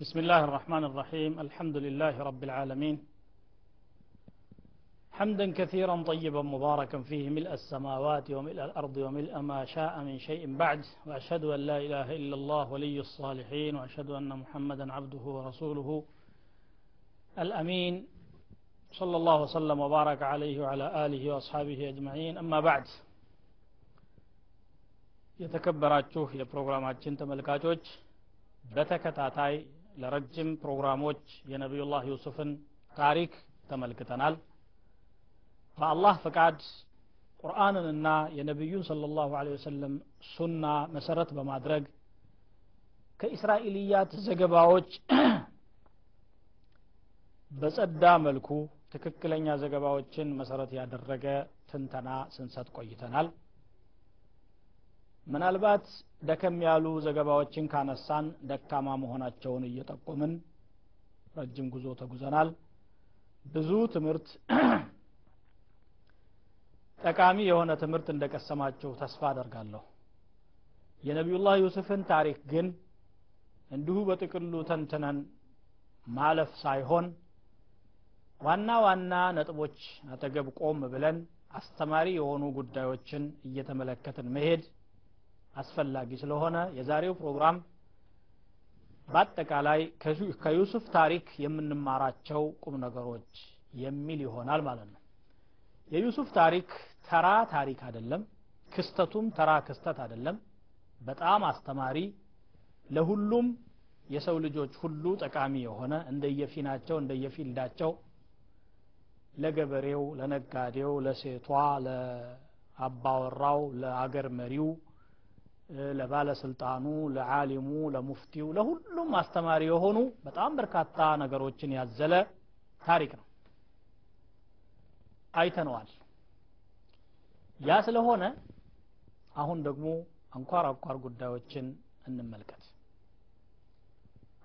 بسم الله الرحمن الرحيم الحمد لله رب العالمين حمدا كثيرا طيبا مباركا فيه ملء السماوات وملء الأرض وملء ما شاء من شيء بعد وأشهد أن لا إله إلا الله ولي الصالحين وأشهد أن محمدا عبده ورسوله الأمين صلى الله وسلم وبارك عليه وعلى آله وأصحابه أجمعين أما بعد የተከበራችሁ የፕሮግራማችን ተመልካቾች በተከታታይ ለረጅም ፕሮግራሞች የነቢዩላህ ዩሱፍን ታሪክ ተመልክተናል። በአላህ ፈቃድ ቁርአንንና የነቢዩን صለ ላሁ ወሰለም ሱና መሰረት በማድረግ ከእስራኤልያት ዘገባዎች በጸዳ መልኩ ትክክለኛ ዘገባዎችን መሰረት ያደረገ ትንተና ስንሰጥ ቆይተናል ምናልባት ደከም ያሉ ዘገባዎችን ካነሳን ደካማ መሆናቸውን እየጠቆምን ረጅም ጉዞ ተጉዘናል። ብዙ ትምህርት ጠቃሚ የሆነ ትምህርት እንደቀሰማችሁ ተስፋ አደርጋለሁ። የነቢዩላህ ዩሱፍን ታሪክ ግን እንዲሁ በጥቅሉ ተንትነን ማለፍ ሳይሆን ዋና ዋና ነጥቦች አጠገብ ቆም ብለን አስተማሪ የሆኑ ጉዳዮችን እየተመለከትን መሄድ አስፈላጊ ስለሆነ የዛሬው ፕሮግራም በአጠቃላይ ከዩሱፍ ታሪክ የምንማራቸው ቁም ነገሮች የሚል ይሆናል ማለት ነው። የዩሱፍ ታሪክ ተራ ታሪክ አይደለም። ክስተቱም ተራ ክስተት አይደለም። በጣም አስተማሪ ለሁሉም የሰው ልጆች ሁሉ ጠቃሚ የሆነ እንደየፊናቸው እንደየፊልዳቸው ለገበሬው ለነጋዴው ለሴቷ ለአባወራው ለአገር መሪው ለባለስልጣኑ ለዓሊሙ ለሙፍቲው ለሁሉም አስተማሪ የሆኑ በጣም በርካታ ነገሮችን ያዘለ ታሪክ ነው። አይተነዋል። ያ ስለሆነ አሁን ደግሞ አንኳር አንኳር ጉዳዮችን እንመልከት።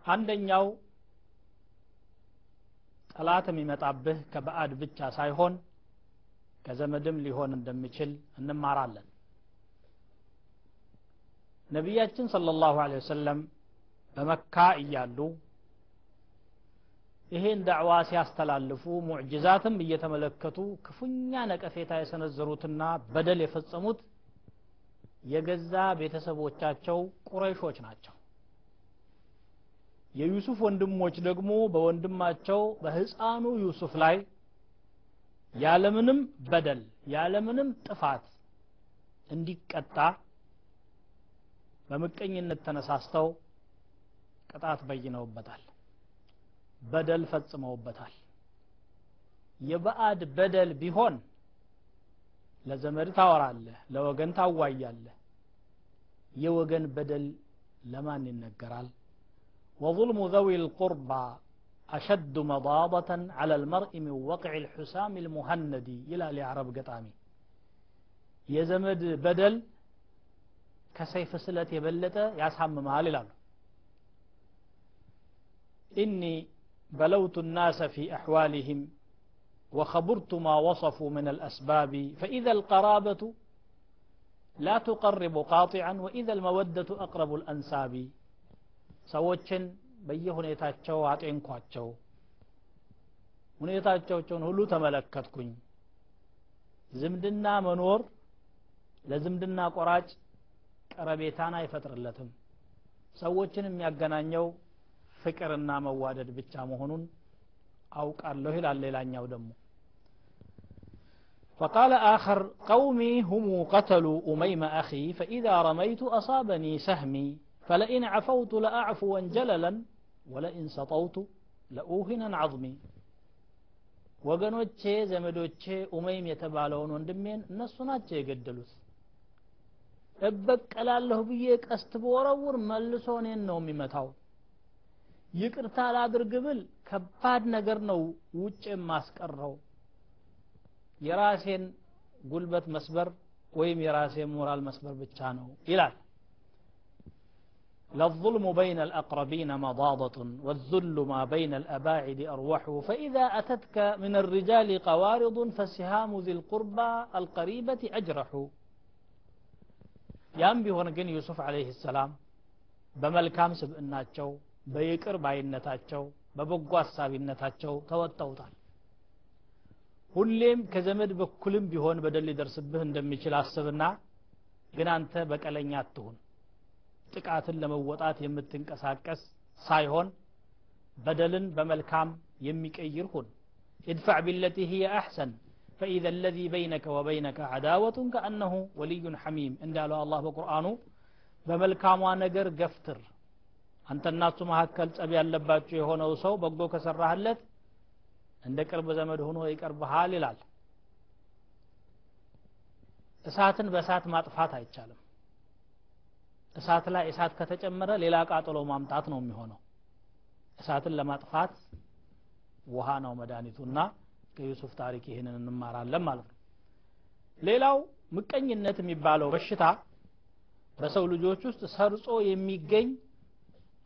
አንደኛው ጠላት የሚመጣብህ ከበአድ ብቻ ሳይሆን ከዘመድም ሊሆን እንደሚችል እንማራለን ነቢያችን ሰለላሁ ዐለይሂ ወሰለም በመካ እያሉ ይሄን ዳዕዋ ሲያስተላልፉ ሙዕጅዛትም እየተመለከቱ ክፉኛ ነቀፌታ የሰነዘሩትና በደል የፈጸሙት የገዛ ቤተሰቦቻቸው ቁረይሾች ናቸው። የዩሱፍ ወንድሞች ደግሞ በወንድማቸው በህፃኑ ዩሱፍ ላይ ያለምንም በደል ያለምንም ጥፋት እንዲቀጣ በምቀኝነት ተነሳስተው ቅጣት በይነውበታል በደል ፈጽመውበታል የበአድ በደል ቢሆን ለዘመድ ታወራለህ ለወገን ታዋያለህ የወገን በደል ለማን ይነገራል وظلم ذوي القربى أشد مضاضة على المرء من وقع الحسام المهندي إلى لعرب قطامي يزمد بدل ከሰይፍ ስለት የበለጠ ያሳምማል ይላሉ ኢኒ በለውቱ الناس في أحوالهم وخبرت ما وصفوا من الأسباب فإذا القرابة لا تقرب قاطعا وإذا المودة أقرب الأنساب ሰዎችን በየሁኔታቸው አጤንኳቸው ሁኔታቸውን ሁሉ ተመለከትኩኝ ዝምድና መኖር ለዝምድና ቆራጭ ቀረቤታን አይፈጥርለትም ሰዎችን የሚያገናኘው ፍቅርና መዋደድ ብቻ መሆኑን አውቃለሁ ይላል ሌላኛው ደግሞ فقال آخر قومي هم قتلوا أميم أخي فإذا رميت أصابني سهمي فلئن عفوت لأعفوا جللا ولئن سطوت لأوهنا عظمي ወገኖቼ ዘመዶቼ ኡመይም የተባለውን ወንድሜን እነሱ ናቸው የገደሉት እበቀላለሁ ብዬ ቀስት በወረውር መልሶ እኔን ነው የሚመታው ይቅርታ ላድርግ ብል ከባድ ነገር ነው ውጭ የማስቀረው የራሴን ጉልበት መስበር ወይም የራሴን ሞራል መስበር ብቻ ነው ይላል للظلم بين الأقربين مضاضة والذل ما بين الأباعد أروح فإذا أتتك من الرجال قوارض فسهام ذي القربى القريبة أجرح ያም ቢሆን ግን ዩሱፍ አለይህ ሰላም በመልካም ስብዕናቸው በይቅር ባይነታቸው በበጎ አሳቢነታቸው ተወጠውታል ሁሌም ከዘመድ በኩልም ቢሆን በደል ሊደርስብህ እንደሚችል አስብና ግን አንተ በቀለኛ አትሁን። ጥቃትን ለመወጣት የምትንቀሳቀስ ሳይሆን በደልን በመልካም የሚቀይር ሁን። ኢድፋዕ ቢለቲ ህየ አሕሰን። فإذا الذي بينك وبينك عداوة كأنه ولي حميم عند الله بقرآنه በመልካሟ ነገር ገፍትር አንተ እናሱ መካከል ጸብ ያለባቸው የሆነው ሰው በጎ ከሰራህለት እንደ ቅርብ ዘመድ ሆኖ ይቀርብሃል ይላል እሳትን በእሳት ማጥፋት አይቻልም እሳት ላይ እሳት ከተጨመረ ሌላ ቃጠሎ ማምጣት ነው የሚሆነው እሳትን ለማጥፋት ውሃ ነው መድኃኒቱና ከዩሱፍ ታሪክ ይህንን እንማራለን ማለት ነው። ሌላው ምቀኝነት የሚባለው በሽታ በሰው ልጆች ውስጥ ሰርጾ የሚገኝ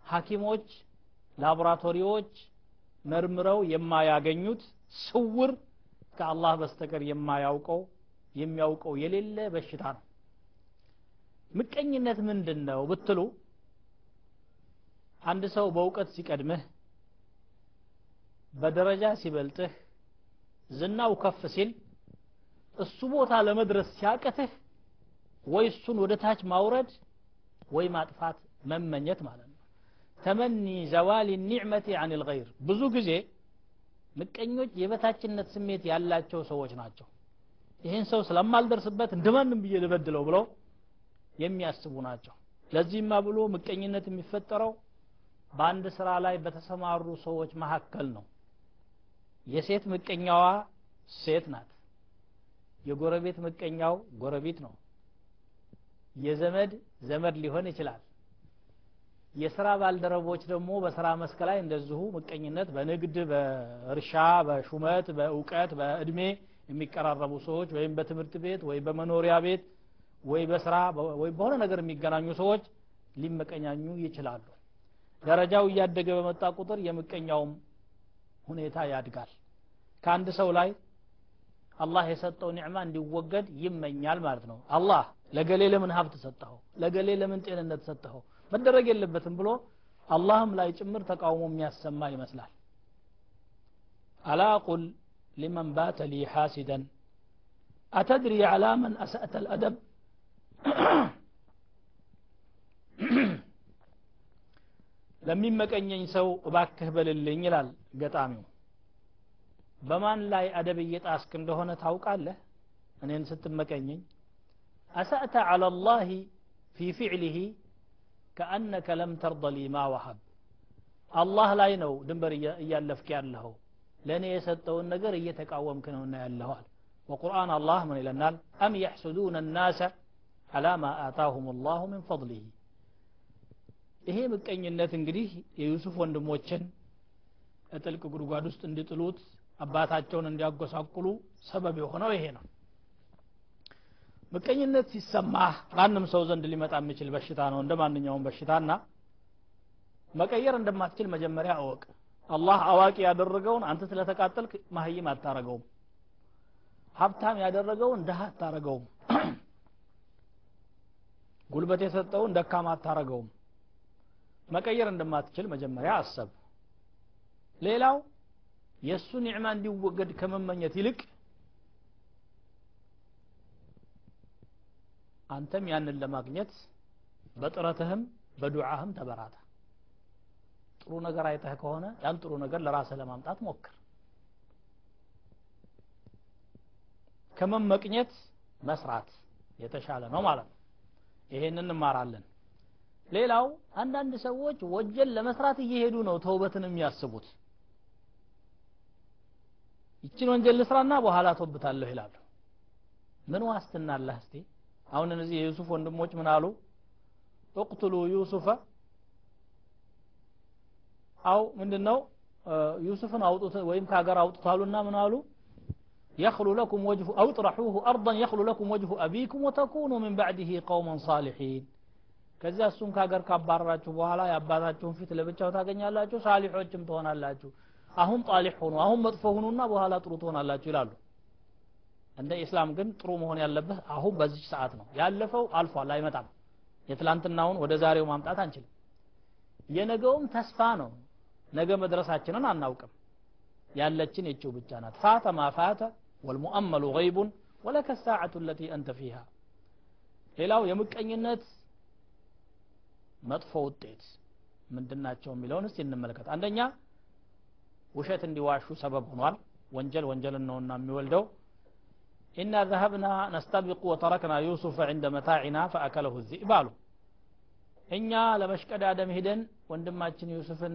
ሐኪሞች ላቦራቶሪዎች መርምረው የማያገኙት ስውር ከአላህ በስተቀር የማያውቀው የሚያውቀው የሌለ በሽታ ነው። ምቀኝነት ምንድን ነው ብትሉ አንድ ሰው በእውቀት ሲቀድምህ በደረጃ ሲበልጥህ ዝናው ከፍ ሲል እሱ ቦታ ለመድረስ ሲያቅትህ ወይ እሱን ወደ ታች ማውረድ ወይ ማጥፋት መመኘት ማለት ነው። ተመኒ ዘዋሊ ኒዕመቲ አን ልገይር ብዙ ጊዜ ምቀኞች የበታችነት ስሜት ያላቸው ሰዎች ናቸው። ይህን ሰው ስለማልደርስበት እንደማንም ብዬ ልበድለው ብለው የሚያስቡ ናቸው። ለዚህማ ብሎ ምቀኝነት የሚፈጠረው በአንድ ስራ ላይ በተሰማሩ ሰዎች መካከል ነው የሴት ምቀኛዋ ሴት ናት። የጎረቤት ምቀኛው ጎረቤት ነው። የዘመድ ዘመድ ሊሆን ይችላል። የስራ ባልደረቦች ደግሞ በስራ መስክ ላይ እንደዚሁ ምቀኝነት በንግድ በእርሻ በሹመት በእውቀት በእድሜ የሚቀራረቡ ሰዎች ወይም በትምህርት ቤት ወይ በመኖሪያ ቤት ወይ በስራ ወይ በሆነ ነገር የሚገናኙ ሰዎች ሊመቀኛኙ ይችላሉ። ደረጃው እያደገ በመጣ ቁጥር የምቀኛውም ሁኔታ ያድጋል ከአንድ ሰው ላይ አላህ የሰጠው ኒዕማ እንዲወገድ ይመኛል ማለት ነው። አላህ ለገሌ ለምን ሀብት ሰጠኸው? ለገሌ ለምን ጤንነት ሰጠኸው? መደረግ የለበትም ብሎ አላህም ላይ ጭምር ተቃውሞ የሚያሰማ ይመስላል። አላ ቁል ሊመን ባተ ሊ ሓሲደን አተድሪ ዓላ መን አሰእተ ልአደብ ለሚመቀኘኝ ሰው እባክህ በልልኝ ይላል ገጣሚው በማን ላይ አደብ እየጣስክ እንደሆነ ታውቃለህ? እኔን ስትመቀኘኝ أسأت على الله في فعله كأنك لم ترضى لي ما وهب الله لا ينو دنبر يالفك ياله لأن يسطو أو ممكن كنونا ياله وقرآن الله من إلى النال أم يحسدون الناس على ما آتاهم الله من فضله ይሄ ምቀኝነት እንግዲህ የዩሱፍ ወንድሞችን ጥልቅ ጉድጓድ ውስጥ እንዲጥሉት አባታቸውን እንዲያጎሳቁሉ ሰበብ የሆነው ይሄ ነው። ምቀኝነት ሲሰማህ ማንም ሰው ዘንድ ሊመጣ የሚችል በሽታ ነው እንደ ማንኛውም በሽታና መቀየር እንደማትችል መጀመሪያ እወቅ አላህ አዋቂ ያደረገውን አንተ ስለተቃጠልክ ማህይም አታረገውም። ሀብታም ያደረገውን ድሃ አታረገውም። ጉልበት የሰጠውን ደካማ አታረገውም። መቀየር እንደማትችል መጀመሪያ አሰብ። ሌላው የእሱ ኒዕማ እንዲወገድ ከመመኘት ይልቅ አንተም ያንን ለማግኘት በጥረትህም በዱዓህም ተበራታ። ጥሩ ነገር አይተህ ከሆነ ያን ጥሩ ነገር ለራስህ ለማምጣት ሞክር። ከመመቅኘት መስራት የተሻለ ነው ማለት ነው። ይሄንን እንማራለን። ሌላው አንዳንድ ሰዎች ወንጀል ለመስራት እየሄዱ ነው ተውበትን የሚያስቡት ይችን ወንጀል ልስራና በኋላ ተውብታለሁ ይላሉ ምን ዋስትና አለህ እስቲ አሁን እነዚህ የዩሱፍ ወንድሞች ምን አሉ እቅትሉ ዩሱፈ አው ምንድነው ዩሱፍን አውጡት ወይም ከሀገር አውጡታሉና ምን አሉ يخلو لكم وجه أو اطرحوه أرضا يخلو لكم وجه أبيكم وتكونوا من بعده قوما صالحين ከዚያ እሱን ከሀገር ካባረራችሁ በኋላ የአባታችሁን ፊት ለብቻው ታገኛላችሁ ሳሊሖችም ትሆናላችሁ አሁን ጣሊሕ ሆኑ አሁን መጥፎ ሁኑና በኋላ ጥሩ ትሆናላችሁ ይላሉ። እንደ ኢስላም ግን ጥሩ መሆን ያለበት አሁን በዚች ሰዓት ነው። ያለፈው አልፏል አይመጣም። የትላንትናውን ወደ ዛሬው ማምጣት አንችልም። የነገውም ተስፋ ነው። ነገ መድረሳችንን አናውቅም። ያለችን የችው ብቻ ናት። ፋተ ማ ፋተ ወልሙአመሉ ገይቡን ወለከ ሳዓቱ ለቲ አንተ ፊሃ። ሌላው የምቀኝነት መጥፎ ውጤት ምንድናቸው የሚለውን እስቲ እንመልከት። አንደኛ ውሸት እንዲዋሹ ሰበብ ሆኗል። ወንጀል ወንጀልን ነውና የሚወልደው። ኢና ዘሀብና ነስተቢቁ ወተረክና ዩሱፈ ዕንደ መታዒና ፈአከለሁ ዚእብ አሉ እኛ ለመሽቀዳደም ሂደን ወንድማችን ዩሱፍን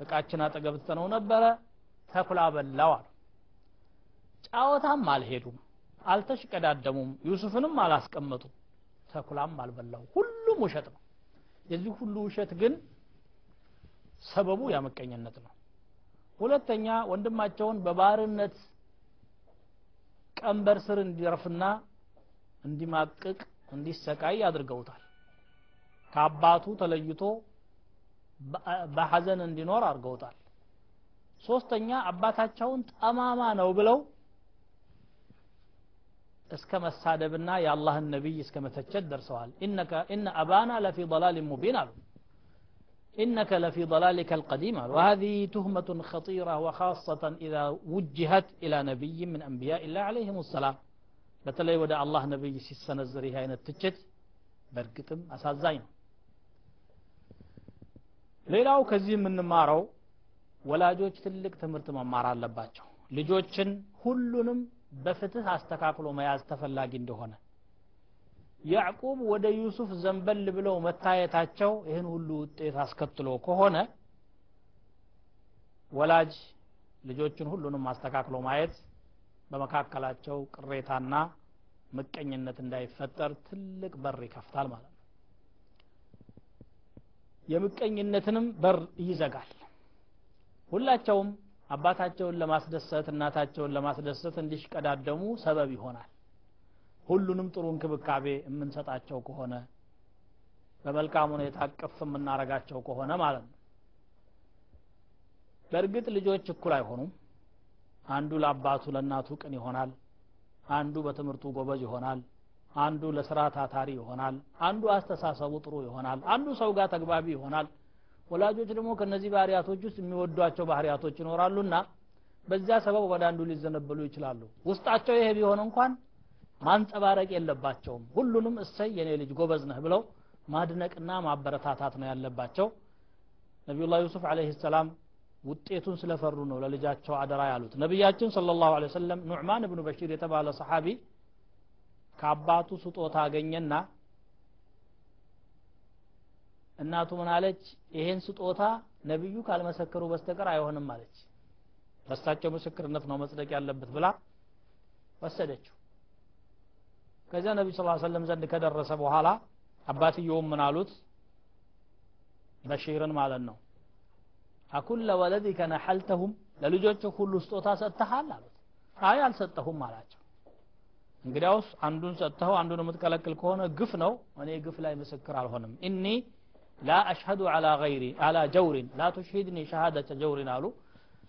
እቃችን አጠገብ ትተነው ነበረ። ተኩላ በላው አሉ። ጫወታም አልሄዱም አልተሽቀዳደሙም። ዩሱፍንም አላስቀመጡም። ተኩላም አልበላው። ሁሉም ውሸት ነው። የዚህ ሁሉ ውሸት ግን ሰበቡ ያመቀኝነት ነው ሁለተኛ ወንድማቸውን በባርነት ቀንበር ስር እንዲረፍና እንዲማቅቅ እንዲሰቃይ አድርገውታል። ከአባቱ ተለይቶ በሐዘን እንዲኖር አድርገውታል። ሶስተኛ አባታቸውን ጠማማ ነው ብለው እስከ መሳደብና የአላህን ነቢይ እስከ መተቸት ደርሰዋል። ኢነ አባና ለፊ ضላል ሙቢን አሉ إنك لفي ضلالك القديم وهذه تهمة خطيرة وخاصة إذا وجهت إلى نبي من أنبياء الله عليهم السلام በተለይ ወደ አላህ ነቢይ ሲሰነዘር ይህ አይነት ትችት በእርግጥም አሳዛኝ ነው ሌላው ከዚህ የምንማረው ወላጆች ትልቅ ትምህርት መማር አለባቸው ልጆችን ሁሉንም በፍትህ አስተካክሎ መያዝ ተፈላጊ እንደሆነ ያዕቁብ ወደ ዩሱፍ ዘንበል ብለው መታየታቸው ይህን ሁሉ ውጤት አስከትሎ ከሆነ ወላጅ ልጆችን ሁሉንም አስተካክሎ ማየት በመካከላቸው ቅሬታና ምቀኝነት እንዳይፈጠር ትልቅ በር ይከፍታል ማለት ነው። የምቀኝነትንም በር ይዘጋል። ሁላቸውም አባታቸውን ለማስደሰት እናታቸውን ለማስደሰት እንዲሽቀዳደሙ ሰበብ ይሆናል ሁሉንም ጥሩ እንክብካቤ የምንሰጣቸው ከሆነ በመልካም ሁኔታ ቅፍ የምናረጋቸው ከሆነ ማለት ነው። በእርግጥ ልጆች እኩል አይሆኑም። አንዱ ለአባቱ ለእናቱ ቅን ይሆናል። አንዱ በትምህርቱ ጎበዝ ይሆናል። አንዱ ለስራ ታታሪ ይሆናል። አንዱ አስተሳሰቡ ጥሩ ይሆናል። አንዱ ሰው ጋር ተግባቢ ይሆናል። ወላጆች ደግሞ ከነዚህ ባህሪያቶች ውስጥ የሚወዷቸው ባህሪያቶች ይኖራሉና በዚያ ሰበብ ወደ አንዱ ሊዘነበሉ ይችላሉ። ውስጣቸው ይሄ ቢሆን እንኳን ማንጸባረቅ የለባቸውም። ሁሉንም እሰይ የኔ ልጅ ጎበዝ ነህ ብለው ማድነቅና ማበረታታት ነው ያለባቸው። ነቢዩላህ ዩሱፍ አለይሂ ሰላም ውጤቱን ስለፈሩ ነው ለልጃቸው አደራ ያሉት። ነቢያችን ስለ ላሁ ሰለም ኑዕማን እብኑ በሺር የተባለ ሰሓቢ ከአባቱ ስጦታ አገኘና እናቱ ምን አለች? ይሄን ስጦታ ነቢዩ ካልመሰከሩ በስተቀር አይሆንም አለች። በሳቸው ምስክርነት ነው መጽደቅ ያለበት ብላ ወሰደችው ከዚያ ነቢ ስ ሰለም ዘንድ ከደረሰ በኋላ አባትየውም ምን አሉት? በሺርን ማለት ነው። አኩለ ወለዲከ ነሐልተሁም ለልጆች ሁሉ ስጦታ ሰጥተሃል አሉት። አይ አልሰጠሁም አላቸው። እንግዲያውስ አንዱን ሰጥተው አንዱን የምትከለክል ከሆነ ግፍ ነው። እኔ ግፍ ላይ ምስክር አልሆንም። እኒ ላ አሽሀዱ አላ ገይሪ አላ ጀውሪን ላ ቱሽሂድኒ ሸሃደተ ጀውሪን አሉ።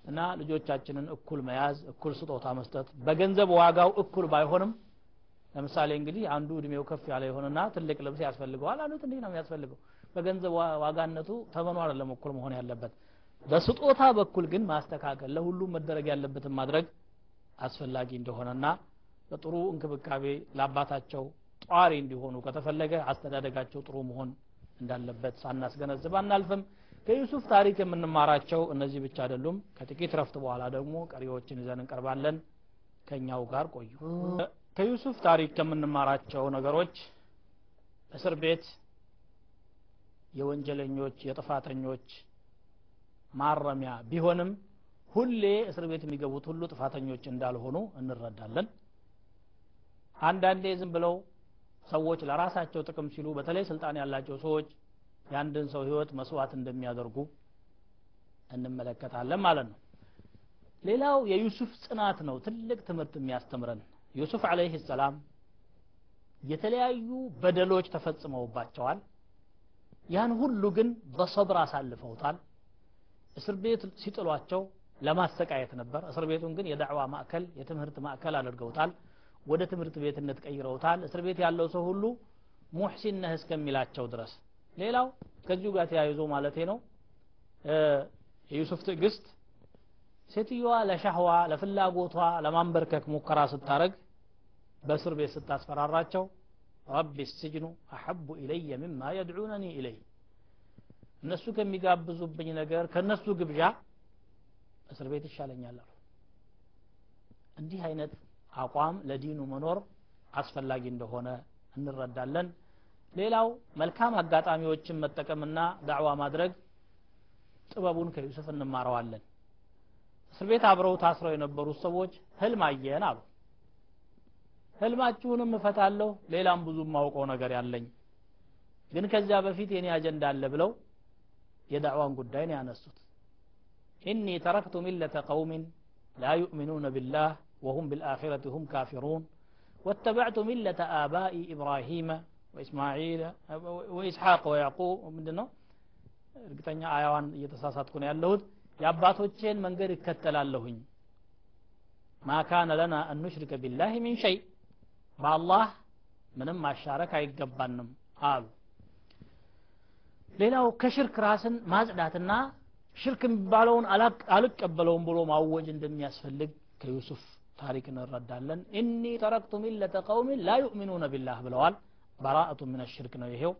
እና ልጆቻችንን እኩል መያዝ እኩል ስጦታ መስጠት በገንዘብ ዋጋው እኩል ባይሆንም ለምሳሌ እንግዲህ አንዱ እድሜው ከፍ ያለ የሆነና ትልቅ ልብስ ያስፈልገዋል አንዱ ትንሽ ነው የሚያስፈልገው። በገንዘብ ዋጋነቱ ተመኑ አይደለም እኩል መሆን ያለበት። በስጦታ በኩል ግን ማስተካከል ለሁሉም መደረግ ያለበትን ማድረግ አስፈላጊ እንደሆነና በጥሩ እንክብካቤ ለአባታቸው ጧሪ እንዲሆኑ ከተፈለገ አስተዳደጋቸው ጥሩ መሆን እንዳለበት ሳናስገነዝብ አናልፍም። ከዩሱፍ ታሪክ የምንማራቸው እነዚህ ብቻ አይደሉም። ከጥቂት ረፍት በኋላ ደግሞ ቀሪዎችን ይዘን እንቀርባለን። ከኛው ጋር ቆዩ ከዩሱፍ ታሪክ ከምንማራቸው ነገሮች እስር ቤት የወንጀለኞች የጥፋተኞች ማረሚያ ቢሆንም ሁሌ እስር ቤት የሚገቡት ሁሉ ጥፋተኞች እንዳልሆኑ እንረዳለን። አንዳንዴ ዝም ብለው ሰዎች ለራሳቸው ጥቅም ሲሉ በተለይ ስልጣን ያላቸው ሰዎች የአንድን ሰው ህይወት መስዋዕት እንደሚያደርጉ እንመለከታለን ማለት ነው። ሌላው የዩሱፍ ጽናት ነው ትልቅ ትምህርት የሚያስተምረን ዩሱፍ አለይህ ሰላም የተለያዩ በደሎች ተፈጽመውባቸዋል። ያን ሁሉ ግን በሰብር አሳልፈውታል። እስር ቤት ሲጥሏቸው ለማሰቃየት ነበር። እስር ቤቱን ግን የዳዕዋ ማዕከል የትምህርት ማዕከል አድርገውታል። ወደ ትምህርት ቤትነት ቀይረውታል። እስር ቤት ያለው ሰው ሁሉ ሙሕሲን ነህ እስከሚላቸው ድረስ። ሌላው ከዚሁ ጋር ተያይዞ ማለቴ ነው። የዩሱፍ ትዕግስት ሴትዮዋ ለሻህዋ ለፍላጎቷ ለማንበርከክ ሙከራ ስታረግ በእስር ቤት ስታስፈራራቸው ረቢ ስጅኑ አሐቡ ኢለየ ምማ የድዑነኒ ኢለይ። እነሱ ከሚጋብዙብኝ ነገር ከእነሱ ግብዣ እስር ቤት ይሻለኛል አሉ። እንዲህ አይነት አቋም ለዲኑ መኖር አስፈላጊ እንደሆነ እንረዳለን። ሌላው መልካም አጋጣሚዎችን መጠቀምና ዳዕዋ ማድረግ ጥበቡን ከዩሱፍ እንማረዋለን እስር ቤት አብረው ታስረው የነበሩት ሰዎች ህልም አየን አሉ ህልማችሁንም እፈታለሁ ሌላም ብዙ ማውቀው ነገር ያለኝ ግን ከዚያ በፊት የኔ አጀንዳ አለ ብለው የዳዕዋን ጉዳይ ነው ያነሱት ኢኒ ተረክቱ ሚለተ ቀውሚን ላ ዩእሚኑነ ቢላህ ወሁም ቢልአኺረቲ ሁም ካፊሩን واتبعت ملة آبائي إبراهيم وإسماعيل وإسحاق ويعقوب ምንድን ነው እርግጠኛ አያዋን እየተሳሳትኩ ነው ያለሁት የአባቶቼን መንገድ እከተላለሁኝ። ማ ካነ ለና አን ኑሽሪከ ቢላህ ሚን ሸይ በአላህ ምንም ማሻረክ አይገባንም አሉ። ሌላው ከሽርክ ራስን ማጽዳትና ሽርክ የሚባለውን አልቀበለውም ብሎ ማወጅ እንደሚያስፈልግ ከዩሱፍ ታሪክ እንረዳለን። ኢኒ ተረክቱ ሚለተ ቀውሚን ላ ዩእሚኑነ ቢላህ ብለዋል። በራአቱ ምን ሽርክ ነው ይሄው።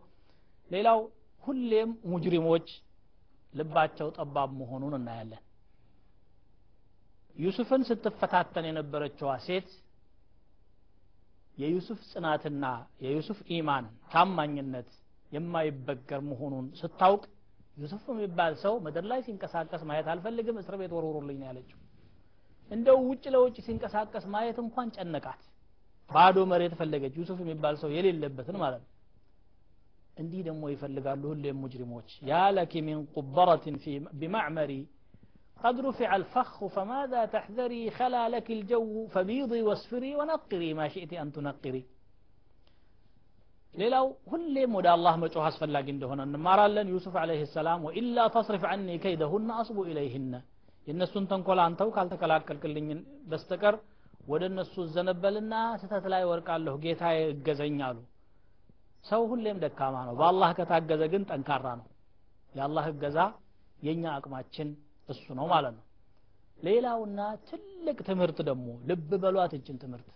ሌላው ሁሌም ሙጅሪሞች ልባቸው ጠባብ መሆኑን እናያለን። ዩሱፍን ስትፈታተን የነበረችዋ ሴት የዩሱፍ ጽናትና የዩሱፍ ኢማን ታማኝነት የማይበገር መሆኑን ስታውቅ ዩሱፍ የሚባል ሰው ምድር ላይ ሲንቀሳቀስ ማየት አልፈልግም እስር ቤት ወርውሩልኝ ነው ያለችው። እንደው ውጭ ለውጭ ሲንቀሳቀስ ማየት እንኳን ጨነቃት። ባዶ መሬት ፈለገች ዩሱፍ የሚባል ሰው የሌለበትን ማለት ነው እንዲህ ደግሞ ይፈልጋሉ ሁሌም ሙጅሪሞች ያ ለኪ ሚን ቁበረትን ቢማዕመሪ قد رفع الفخ فماذا تحذري خلا لك الجو فبيضي واصفري ونقري ما شئت أن تنقري ሌላው ሁሌም ወደ አላህ መጮህ አስፈላጊ እንደሆነ እንማራለን ዩሱፍ አለይሂ ሰላም ወኢላ ተስሪፍ ዐኒ ከይደሁነ አስቡ ኢለይህነ የእነሱን ተንኮል አንተው ካልተከላከልክልኝ በስተቀር ወደ እነሱ ዘነበልና ስተት ላይ ወርቃለሁ ጌታ እገዘኝ አሉ ሰው ሁሌም ደካማ ነው። በአላህ ከታገዘ ግን ጠንካራ ነው። የአላህ እገዛ የኛ አቅማችን እሱ ነው ማለት ነው። ሌላውና ትልቅ ትምህርት ደግሞ ልብ በሏት እችን ትምህርት።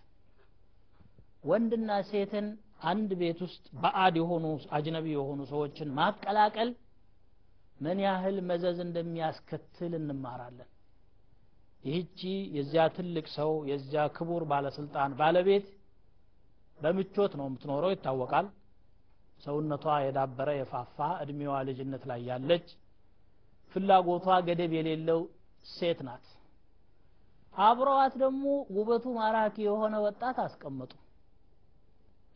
ወንድና ሴትን አንድ ቤት ውስጥ በአድ የሆኑ አጅነቢ የሆኑ ሰዎችን ማቀላቀል ምን ያህል መዘዝ እንደሚያስከትል እንማራለን። ይህቺ የዚያ ትልቅ ሰው የዚያ ክቡር ባለስልጣን ባለቤት በምቾት ነው የምትኖረው ይታወቃል ሰውነቷ የዳበረ የፋፋ እድሜዋ ልጅነት ላይ ያለች ፍላጎቷ ገደብ የሌለው ሴት ናት። አብረዋት ደግሞ ውበቱ ማራኪ የሆነ ወጣት አስቀመጡ።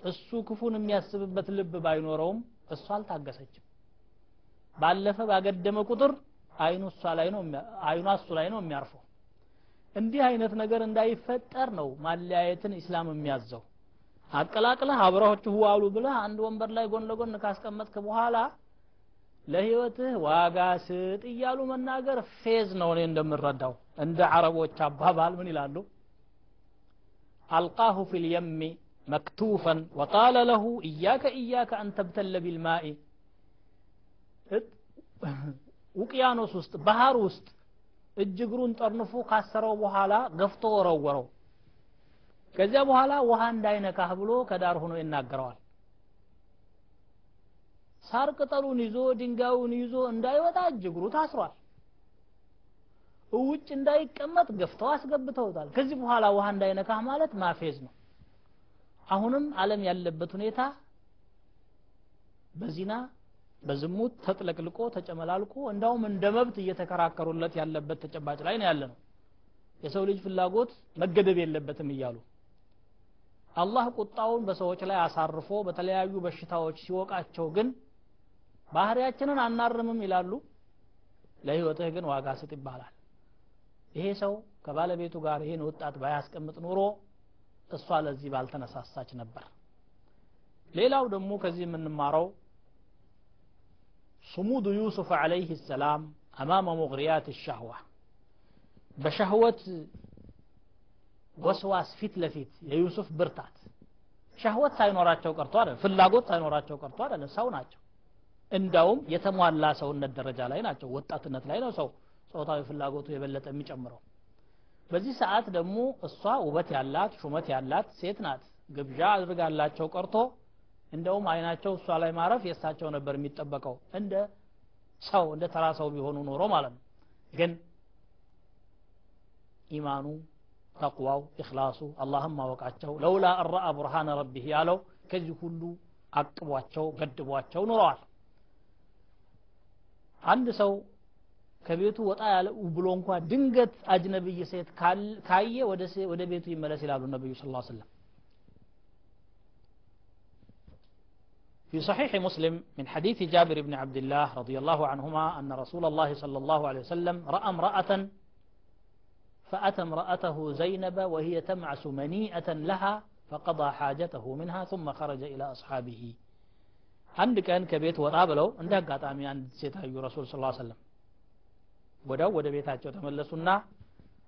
እሱ ክፉን የሚያስብበት ልብ ባይኖረውም እሷ አልታገሰችም። ባለፈ ባገደመ ቁጥር አይኑ እሷ ላይ ነው አይኗ እሱ ላይ ነው የሚያርፈው። እንዲህ አይነት ነገር እንዳይፈጠር ነው ማለያየትን ኢስላም የሚያዘው አቀላቅለህ አብረዎችሁ ዋሉ ብለህ አንድ ወንበር ላይ ጎን ለጎን ካስቀመጥክ በኋላ ለህይወትህ ዋጋ ስጥ እያሉ መናገር ፌዝ ነው እኔ እንደምረዳው። እንደ አረቦች አባባል ምን ይላሉ? ألقاه في اليم مكتوفا وقال له إياك إياك أن تبتل بالماء ውቅያኖስ ውስጥ ባህር ውስጥ እጅ እግሩን ጠርንፎ ካሰረው በኋላ ገፍቶ ወረወረው ከዚያ በኋላ ውሃ እንዳይነካህ ብሎ ከዳር ሆኖ ይናገረዋል። ሳር ቅጠሉን ይዞ ድንጋዩን ይዞ እንዳይወጣ እጅ እግሩ ታስሯል። ውጭ እንዳይቀመጥ ገፍተው አስገብተውታል። ከዚህ በኋላ ውሃ እንዳይነካህ ማለት ማፌዝ ነው። አሁንም አለም ያለበት ሁኔታ በዚና በዝሙት ተጥለቅልቆ ተጨመላልቆ እንዳውም እንደ መብት እየተከራከሩለት ያለበት ተጨባጭ ላይ ነው ያለ ነው የሰው ልጅ ፍላጎት መገደብ የለበትም እያሉ አላህ ቁጣውን በሰዎች ላይ አሳርፎ በተለያዩ በሽታዎች ሲወቃቸው ግን ባህሪያችንን አናርምም ይላሉ ለህይወትህ ግን ዋጋ ስጥ ይባላል ይሄ ሰው ከባለቤቱ ጋር ይሄን ወጣት ባያስቀምጥ ኑሮ እሷ ለዚህ ባልተነሳሳች ነበር ሌላው ደግሞ ከዚህ የምንማረው صمود يوسف عليه السلام أمام مغريات الشهوة بشهوة ወስዋስ ፊት ለፊት የዩሱፍ ብርታት። ሻህወት ሳይኖራቸው ቀርቶ አለ ፍላጎት ሳይኖራቸው ቀርቶ አለ ሰው ናቸው። እንዳውም የተሟላ ሰውነት ደረጃ ላይ ናቸው። ወጣትነት ላይ ነው ሰው ጾታዊ ፍላጎቱ የበለጠ የሚጨምረው። በዚህ ሰዓት ደግሞ እሷ ውበት ያላት ሹመት ያላት ሴት ናት። ግብዣ አድርጋላቸው ቀርቶ እንደውም አይናቸው እሷ ላይ ማረፍ የእሳቸው ነበር የሚጠበቀው። እንደ ሰው እንደ ተራ ሰው ቢሆኑ ኖሮ ማለት ነው። ግን ኢማኑ ተቅዋው ኢኽላሱ አላህም ማወቃቸው ለውላ እረአ ቡርሃነ ረቢህ ያለው ከዚህ ሁሉ አቅቧቸው ገድቧቸው ኑረዋል አንድ ሰው ከቤቱ ወጣ ያለ ብሎ እንኳ ድንገት አጅነብይ ሴት ካየ ወደ ቤቱ ይመለስ ይላሉ ነብዩ ስ ሰለም في صحيح مسلم من حديث جابر بن عبد الله رضي الله عنهما أن رسول الله صلى الله عليه وسلم رأى امرأة فأتى امرأته زينب وهي تمعس منيئة لها فقضى حاجته منها ثم خرج إلى أصحابه አንድ ቀን ከቤት ወጣ ብለው እንደ አጋጣሚ አንድ ሴት አዩ ረሱል ስ ሰለም ወደው ወደ ቤታቸው ተመለሱና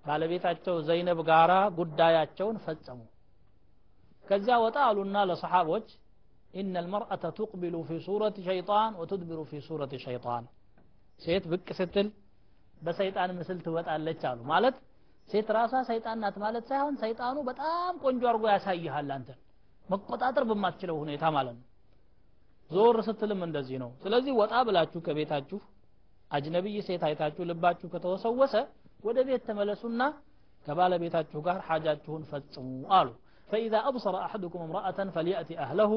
ባለቤታቸው ዘይነብ ጋራ ጉዳያቸውን ፈጸሙ ከዚያ ወጣ አሉና ለሰሓቦች إن المرأة تقبل في صورة شيطان وتدبر في صورة شيطان ሴት ብቅ ስትል በሰይጣን ምስል ትወጣለች አሉ ማለት ሴት ራሷ ሰይጣን ናት ማለት ሳይሆን ሰይጣኑ በጣም ቆንጆ አድርጎ ያሳይሃል አንተን መቆጣጠር በማትችለው ሁኔታ ማለት ነው ዞር ስትልም እንደዚህ ነው ስለዚህ ወጣ ብላችሁ ከቤታችሁ አጅነቢይ ሴት አይታችሁ ልባችሁ ከተወሰወሰ ወደ ቤት ተመለሱና ከባለቤታችሁ ጋር ሓጃችሁን ፈጽሙ አሉ فإذا أبصر أحدكم امرأة فليأتي أهله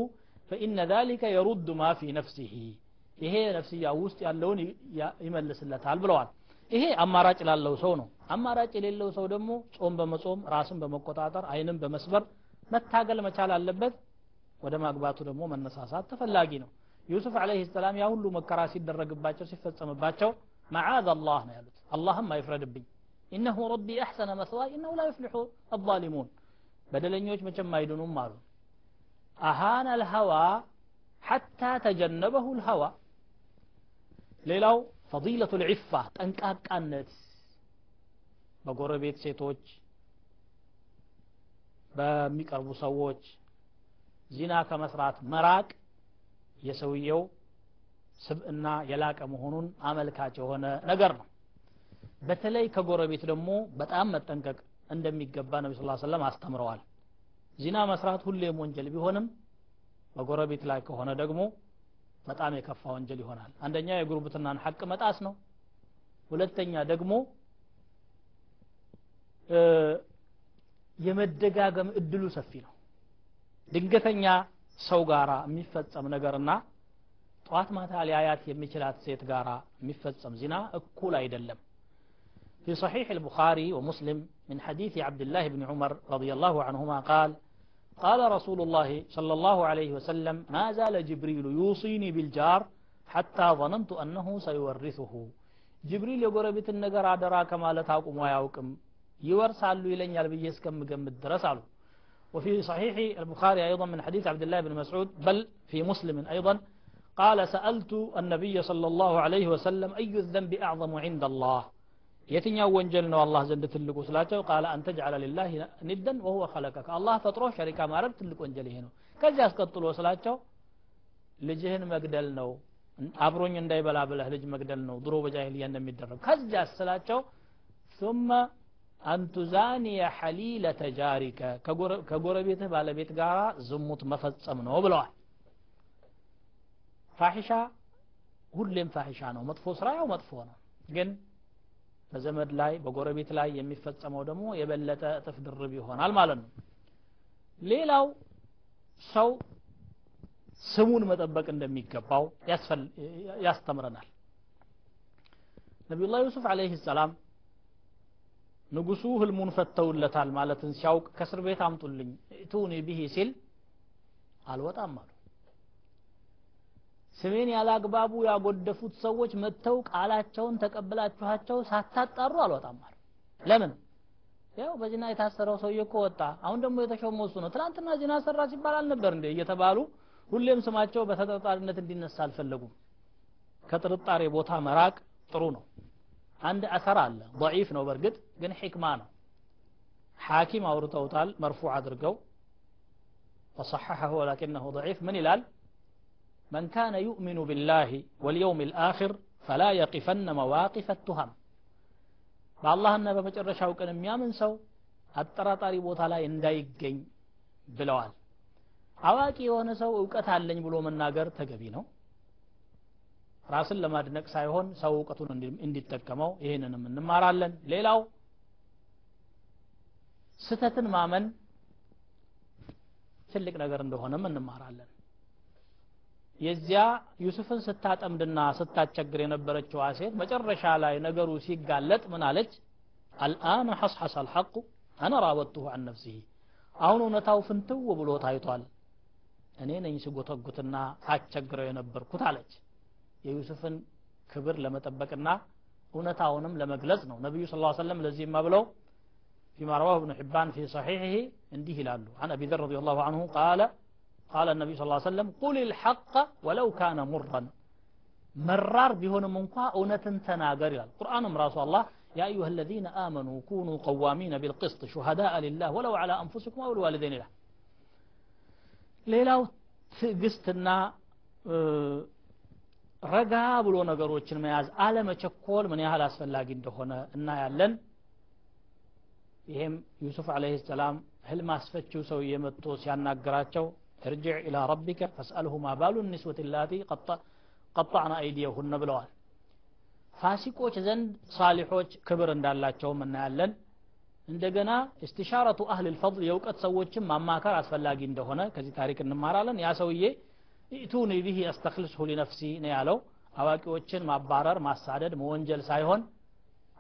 فإن ذلك يرد ما في نفسه ይሄ ነፍስያ ውስጥ ያለውን ይመልስለታል ብለዋል ይሄ አማራጭ ላለው ሰው ነው አማራጭ የሌለው ሰው ደግሞ ጾም በመጾም ራስን በመቆጣጠር አይንን በመስበር መታገል መቻል አለበት ወደ ማግባቱ ደግሞ መነሳሳት ተፈላጊ ነው ዩሱፍ አለይሂ ሰላም ያ ሁሉ መከራ ሲደረግባቸው ሲፈጸምባቸው መዓዝ አላህ ነው ያሉት አላህም አይፍረድብኝ ኢነሁ ረቢ አሕሰነ መስዋይ እነሁ ላ ዩፍሊሑ አዛሊሙን በደለኞች መቼም አይድኑም አሉ አሃነ ልሀዋ ሐታ ተጀነበሁ ልሀዋ ሌላው ፈዲለቱ ልዕፋ ጠንቃቃነት በጎረቤት ሴቶች በሚቀርቡ ሰዎች ዚና ከመስራት መራቅ የሰውየው ስብዕና የላቀ መሆኑን አመልካች የሆነ ነገር ነው። በተለይ ከጎረቤት ደግሞ በጣም መጠንቀቅ እንደሚገባ ነቢ ስ ሰለም አስተምረዋል። ዚና መስራት ሁሌም ወንጀል ቢሆንም በጎረቤት ላይ ከሆነ ደግሞ በጣም የከፋ ወንጀል ይሆናል። አንደኛ የጉርብትናን ሐቅ መጣስ ነው። ሁለተኛ ደግሞ የመደጋገም እድሉ ሰፊ ነው ድንገተኛ ሰው ጋራ የሚፈጸም ነገርና ጠዋት ማታ ሊያያት የሚችላት ሴት ጋራ የሚፈጸም ዚና እኩል አይደለም في صحيح البخاري ومسلم من حديث عبد الله بن عمر رضي الله عنهما قال قال رسول الله صلى الله عليه وسلم ما زال جبريل يوصيني بالجار حتى ظننت أنه سيورثه جبريل يقول بيت النقر عدرا كما لا تاقم وياوكم يورسال إلين يالبي يسكم قمت درسالو وفي صحيح البخاري أيضا من حديث عبد الله بن مسعود بل في مسلم أيضا قال سألت النبي صلى الله عليه وسلم أي الذنب أعظم عند الله የትኛው ወንጀል ነው አላህ ዘንድ ትልቁ ስላቸው ቃለ አንተ ጀዓለ ሊላህ ኒደን ወሁወ ኸለቀከ አላህ ፈጥሮ ሸሪካ ማድረግ ትልቅ ወንጀል ይሄ ነው ከዚህ አስቀጥሎ ስላቸው ልጅህን መግደል ነው አብሮኝ እንዳይበላ ብለህ ልጅ መግደል ነው ድሮ በጃሂልያ እንደሚደረግ ከዚያ ስላቸው ثم አንቱዛኒየ ሐሊለተ ጃሪከ ከጎረቤትህ ባለቤት ጋር ዝሙት መፈጸም ነው ብለዋል። ፋሒሻ ሁሌም ፋሒሻ ነው። መጥፎ ስራ ያው መጥፎ ነው። ግን በዘመድ ላይ በጎረቤት ላይ የሚፈጸመው ደግሞ የበለጠ እጥፍ ድርብ ይሆናል ማለት ነው። ሌላው ሰው ስሙን መጠበቅ እንደሚገባው ያስተምረናል። ነቢዩላህ ዩሱፍ አለይህ ሰላም ንጉሱ ህልሙን ፈተውለታል ማለትን ሲያውቅ ከእስር ቤት አምጡልኝ እቱኒ ብሂ ሲል አልወጣም አሉ። ስሜን ያለ አግባቡ ያጎደፉት ሰዎች መጥተው ቃላቸውን ተቀብላችኋቸው ሳታጣሩ አልወጣም አሉ። ለምን? ያው በዚና የታሰረው ሰውዬ እኮ ወጣ። አሁን ደግሞ የተሾመው እሱ ነው። ትናንትና ዚና ሰራ ሲባል አልነበር እንደ እየተባሉ ሁሌም ስማቸው በተጠርጣሪነት እንዲነሳ አልፈለጉም። ከጥርጣሬ ቦታ መራቅ ጥሩ ነው አንድ አሰር አለ ضعيف ነው በእርግጥ ግን ሕክማ ነው ሐኪም አውርተውታል መርፉዕ አድርገው وصححه ولكنه ضعيف من ይላል من كان يؤمن بالله واليوم الآخر فلا يقفن مواقف التهم በአላህና በመጨረሻው ቀን የሚያምን ሰው አጠራጣሪ ቦታ ላይ እንዳይገኝ ብለዋል አዋቂ የሆነ ሰው እውቀት አለኝ ብሎ መናገር ተገቢ ነው ራስን ለማድነቅ ሳይሆን ሰው እውቀቱን እንዲጠቀመው ይህንንም እንማራለን። ሌላው ስተትን ማመን ትልቅ ነገር እንደሆነም እንማራለን። የዚያ ዩሱፍን ስታጠምድና ስታስቸግር የነበረችው ሴት መጨረሻ ላይ ነገሩ ሲጋለጥ ምን አለች? አልአን ሐስሐስ አልሐቁ አነ ራወጥሁ አን ነፍሲህ አሁን እውነታው ፍንትው ብሎ ታይቷል። እኔ ነኝ ስጎተጉትና ሳቸግረው የነበርኩት አለች የዩሱፍን ክብር ለመጠበቅና እውነታውንም ለመግለጽ ነው ነቢዩ ስ ሰለም ለዚህማ ብለው فيما رواه ابن حبان في صحيحه انده لالو عن أبي ذر رضي الله عنه قال قال النبي صلى الله عليه وسلم قل الحق ولو كان مرا مرار بهون منقا أونة تناقر القرآن رسول الله يا أيها الذين آمنوا كونوا قوامين بالقسط شهداء لله ولو على أنفسكم أو الوالدين له ሌላው ትዕግስትና ረጋ ብሎ ነገሮችን መያዝ አለመቸኮል ምን ያህል አስፈላጊ እንደሆነ እናያለን። ይሄም ዩሱፍ አለህ ሰላም ህልም አስፈችው ሰው የመጥቶ ሲያናግራቸው እርጅዕ ኢላ ረቢከ ፈስአልሁ ማ ባሉ ኒስወት ላቲ ቀጣዕና አይዲየሁነ ብለዋል። ፋሲቆች ዘንድ ሳሊሖች ክብር እንዳላቸውም እናያለን። እንደገና እስትሻረቱ አህል ልፈضል የእውቀት ሰዎችን ማማከር አስፈላጊ እንደሆነ ከዚህ ታሪክ እንማራለን። ያ ሰውዬ ኢቱኒ ቢሂ አስተክልስሁ ሊነፍሲ ነው ያለው አዋቂዎችን ማባረር ማሳደድ መወንጀል ሳይሆን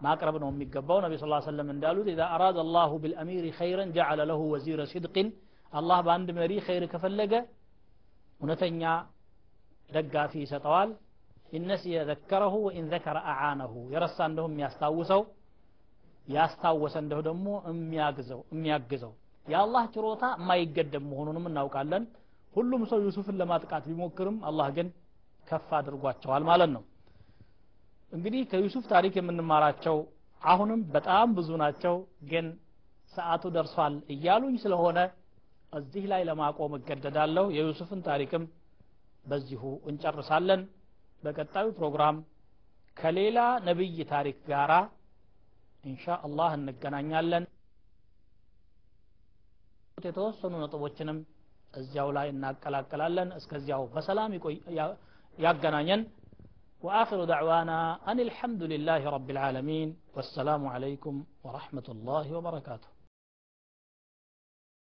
ማቅረብ ነው የሚገባው ነቢ ስ ሰለም እንዳሉት ኢዛ አራደ አላሁ ቢልአሚሪ ኸይረን ጀዓለ ለሁ ወዚረ ሲድቅን አላህ በአንድ መሪ ኸይር ከፈለገ እውነተኛ ደጋፊ ይሰጠዋል ኢነሲየ ዘከረሁ ወኢን ዘከረ አዓነሁ የረሳ እንደሁ የሚያስታውሰው ያስታወሰ እንደሁ ደግሞ የሚያግዘው የሚያግዘው የአላህ ችሮታ የማይገደብ መሆኑንም እናውቃለን ሁሉም ሰው ዩሱፍን ለማጥቃት ቢሞክርም አላህ ግን ከፍ አድርጓቸዋል ማለት ነው። እንግዲህ ከዩሱፍ ታሪክ የምንማራቸው አሁንም በጣም ብዙ ናቸው ግን ሰዓቱ ደርሷል እያሉኝ ስለሆነ እዚህ ላይ ለማቆም እገደዳለሁ። የዩሱፍን ታሪክም በዚሁ እንጨርሳለን። በቀጣዩ ፕሮግራም ከሌላ ነብይ ታሪክ ጋራ ኢንሻ አላህ እንገናኛለን። የተወሰኑ ነጥቦችንም እዚያው ላይ እናቀላቀላለን እስከዚያው በሰላም ያገናኘን وآخر دعوانا أن الحمد لله رب العالمين والسلام عليكم ورحمة الله وبركاته